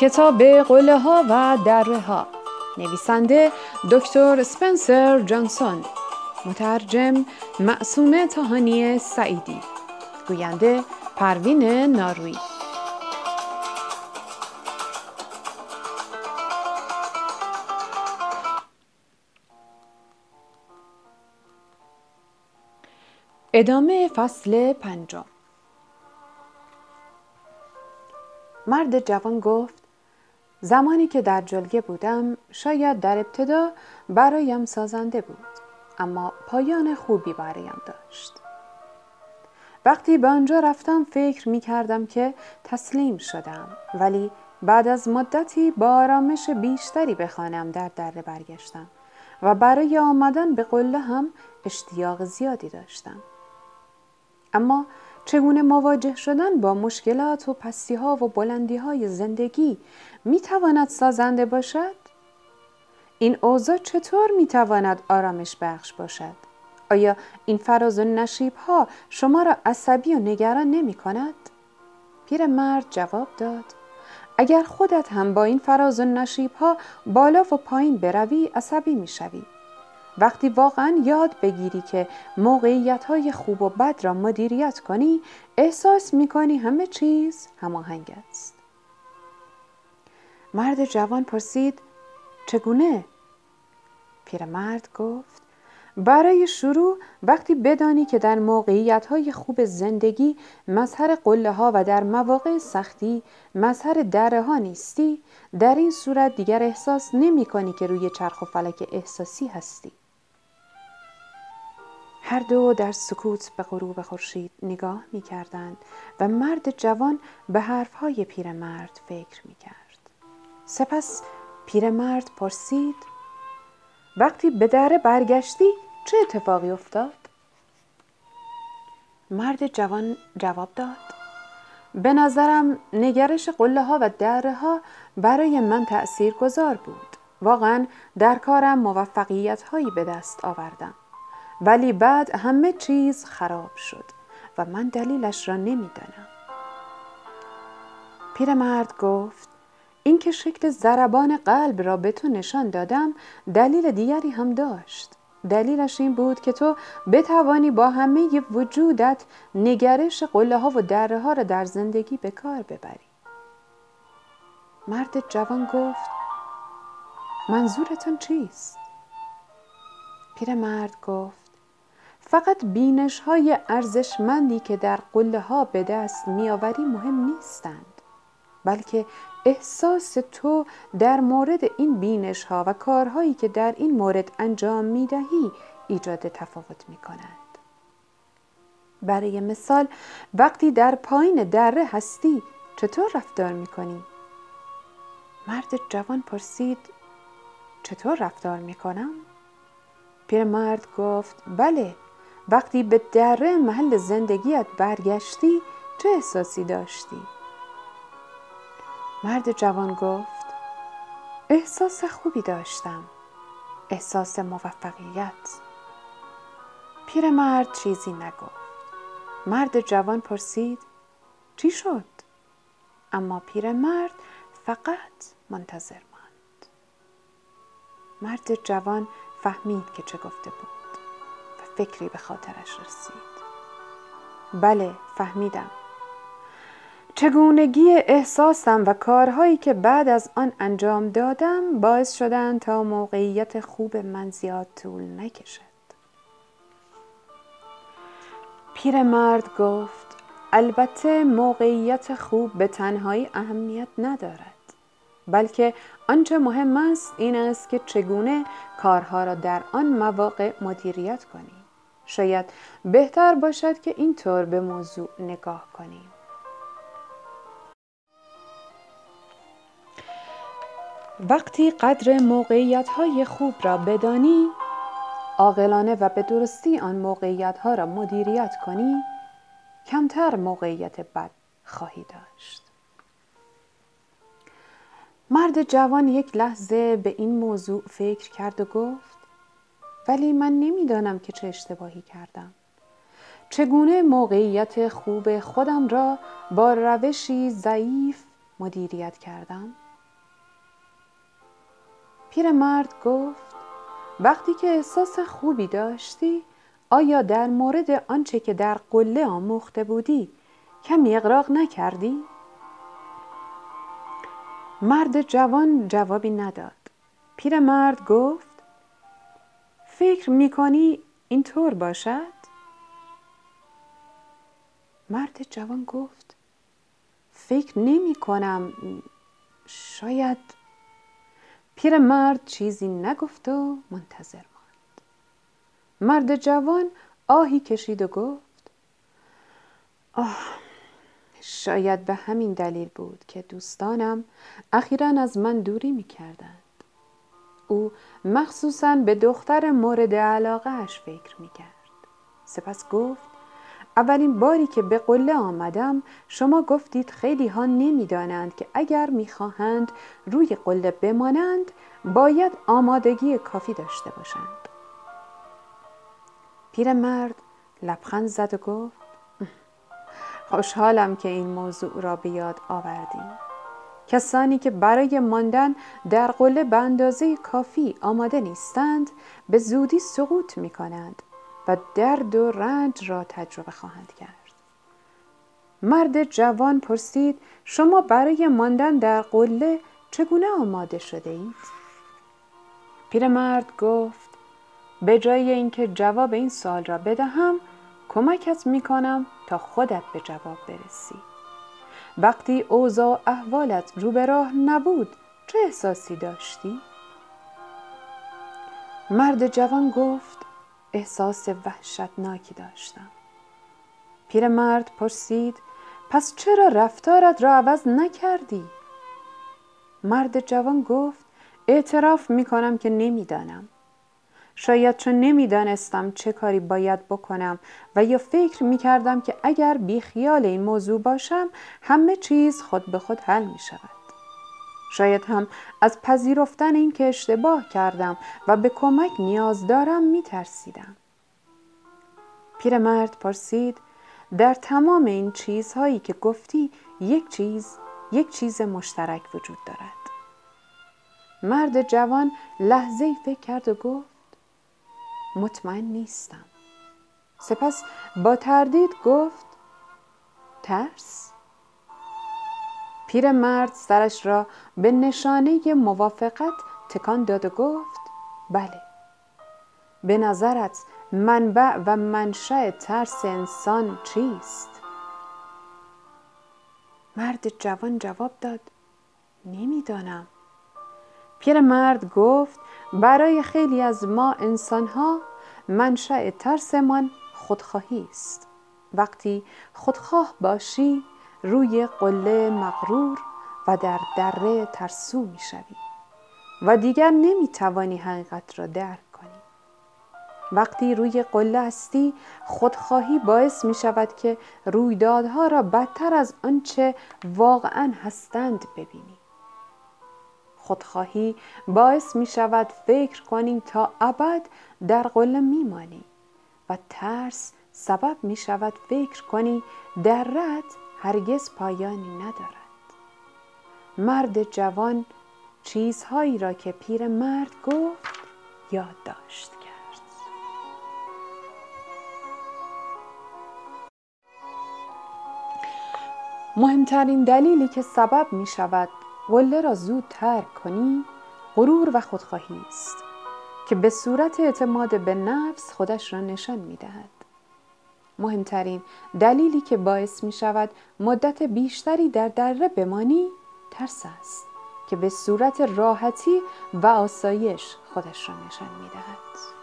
کتاب قله ها و دره ها. نویسنده دکتر سپنسر جانسون. مترجم معصومه تاهانی سعیدی. گوینده پروین ناروی. ادامه فصل پنجم. مرد جوان گفت زمانی که در جلگه بودم شاید در ابتدا برایم سازنده بود اما پایان خوبی برایم داشت. وقتی به آنجا رفتم فکر می کردم که تسلیم شدم ولی بعد از مدتی با آرامش بیشتری به خانم در دره برگشتم و برای آمدن به قله هم اشتیاق زیادی داشتم. اما چگونه مواجه شدن با مشکلات و پستی ها و بلندی های زندگی می تواند سازنده باشد؟ این اوضاع چطور می تواند آرامش بخش باشد؟ آیا این فراز و نشیب ها شما را عصبی و نگران نمی کند؟ مرد جواب داد اگر خودت هم با این فراز و نشیب ها بالا و پایین بروی عصبی می شوی. وقتی واقعا یاد بگیری که موقعیت های خوب و بد را مدیریت کنی احساس می کنی همه چیز هماهنگ است مرد جوان پرسید چگونه؟ پیرمرد گفت برای شروع وقتی بدانی که در موقعیت های خوب زندگی مظهر قله ها و در مواقع سختی مظهر دره ها نیستی در این صورت دیگر احساس نمی کنی که روی چرخ و فلک احساسی هستی هر دو در سکوت به غروب خورشید نگاه می کردند و مرد جوان به حرفهای پیرمرد فکر می کرد. سپس پیرمرد پرسید وقتی به دره برگشتی چه اتفاقی افتاد؟ مرد جوان جواب داد به نظرم نگرش قله ها و دره ها برای من تأثیر گذار بود. واقعا در کارم موفقیت هایی به دست آوردم. ولی بعد همه چیز خراب شد و من دلیلش را نمی‌دانم. پیرمرد گفت اینکه شکل ضربان قلب را به تو نشان دادم دلیل دیگری هم داشت. دلیلش این بود که تو بتوانی با همه وجودت نگرش قله ها و دره ها را در زندگی به کار ببری. مرد جوان گفت منظورتان چیست؟ پیرمرد گفت فقط بینش های ارزشمندی که در قله ها به دست میآوری مهم نیستند بلکه احساس تو در مورد این بینش ها و کارهایی که در این مورد انجام می دهی ایجاد تفاوت می کند. برای مثال وقتی در پایین دره هستی چطور رفتار می کنی؟ مرد جوان پرسید چطور رفتار می کنم؟ پیرمرد گفت بله وقتی به دره محل زندگیت برگشتی چه احساسی داشتی؟ مرد جوان گفت احساس خوبی داشتم. احساس موفقیت. پیرمرد چیزی نگفت. مرد جوان پرسید چی شد؟ اما پیرمرد فقط منتظر ماند. مرد جوان فهمید که چه گفته بود. فکری به خاطرش رسید. بله فهمیدم. چگونگی احساسم و کارهایی که بعد از آن انجام دادم باعث شدن تا موقعیت خوب من زیاد طول نکشد. پیرمرد گفت البته موقعیت خوب به تنهایی اهمیت ندارد. بلکه آنچه مهم است این است که چگونه کارها را در آن مواقع مدیریت کنیم. شاید بهتر باشد که اینطور به موضوع نگاه کنیم. وقتی قدر موقعیت های خوب را بدانی عاقلانه و به درستی آن موقعیت ها را مدیریت کنی کمتر موقعیت بد خواهی داشت. مرد جوان یک لحظه به این موضوع فکر کرد و گفت ولی من نمی‌دانم که چه اشتباهی کردم. چگونه موقعیت خوب خودم را با روشی ضعیف مدیریت کردم؟ پیرمرد گفت وقتی که احساس خوبی داشتی آیا در مورد آنچه که در قله آموخته بودی کمی اقراق نکردی؟ مرد جوان جوابی نداد. پیرمرد گفت فکر می‌کنی اینطور باشد؟ مرد جوان گفت فکر نمی کنم شاید پیرمرد چیزی نگفت و منتظر ماند مرد جوان آهی کشید و گفت آه شاید به همین دلیل بود که دوستانم اخیرا از من دوری می کردند. او مخصوصا به دختر مورد علاقه اش فکر می کرد. سپس گفت اولین باری که به قله آمدم شما گفتید خیلی ها نمی دانند که اگر می خواهند روی قله بمانند باید آمادگی کافی داشته باشند. پیرمرد لبخند زد و گفت خوشحالم که این موضوع را به یاد آوردی کسانی که برای ماندن در قله به اندازه کافی آماده نیستند به زودی سقوط می کنند و درد و رنج را تجربه خواهند کرد مرد جوان پرسید شما برای ماندن در قله چگونه آماده شده اید؟ پیرمرد گفت به جای اینکه جواب این سال را بدهم کمکت می کنم تا خودت به جواب برسی وقتی اوضاع احوالت رو به راه نبود چه احساسی داشتی؟ مرد جوان گفت احساس وحشتناکی داشتم پیرمرد پرسید پس چرا رفتارت را عوض نکردی؟ مرد جوان گفت اعتراف می کنم که نمی‌دانم شاید چون نمی‌دانستم چه کاری باید بکنم و یا فکر می کردم که اگر بیخیال این موضوع باشم همه چیز خود به خود حل می شود. شاید هم از پذیرفتن این که اشتباه کردم و به کمک نیاز دارم می ترسیدم. پیرمرد پرسید در تمام این چیزهایی که گفتی یک چیز یک چیز مشترک وجود دارد. مرد جوان لحظه فکر کرد و گفت مطمئن نیستم. سپس با تردید گفت ترس. پیرمرد سرش را به نشانه موافقت تکان داد و گفت بله. به نظرت منبع و منشأ ترس انسان چیست؟ مرد جوان جواب داد نمی‌دانم. پیرمرد گفت برای خیلی از ما انسانها منشأ ترسمان خودخواهی است. وقتی خودخواه باشی روی قله مغرور و در دره ترسو می‌شوی و دیگر نمی‌توانی حقیقت را درک کنی. وقتی روی قله هستی خودخواهی باعث می شود که رویدادها را بدتر از آنچه واقعا هستند ببینی. خودخواهی باعث می شود فکر کنی تا ابد در قله میمانی و ترس سبب می شود فکر کنی در رد هرگز پایانی ندارد. مرد جوان چیزهایی را که پیر مرد گفت یادداشت کرد. مهمترین دلیلی که سبب می شود قله را زود ترک کنی غرور و خودخواهی است که به صورت اعتماد به نفس خودش را نشان می دهد. مهمترین دلیلی که باعث می شود مدت بیشتری در دره بمانی ترس است که به صورت راحتی و آسایش خودش را نشان می دهد.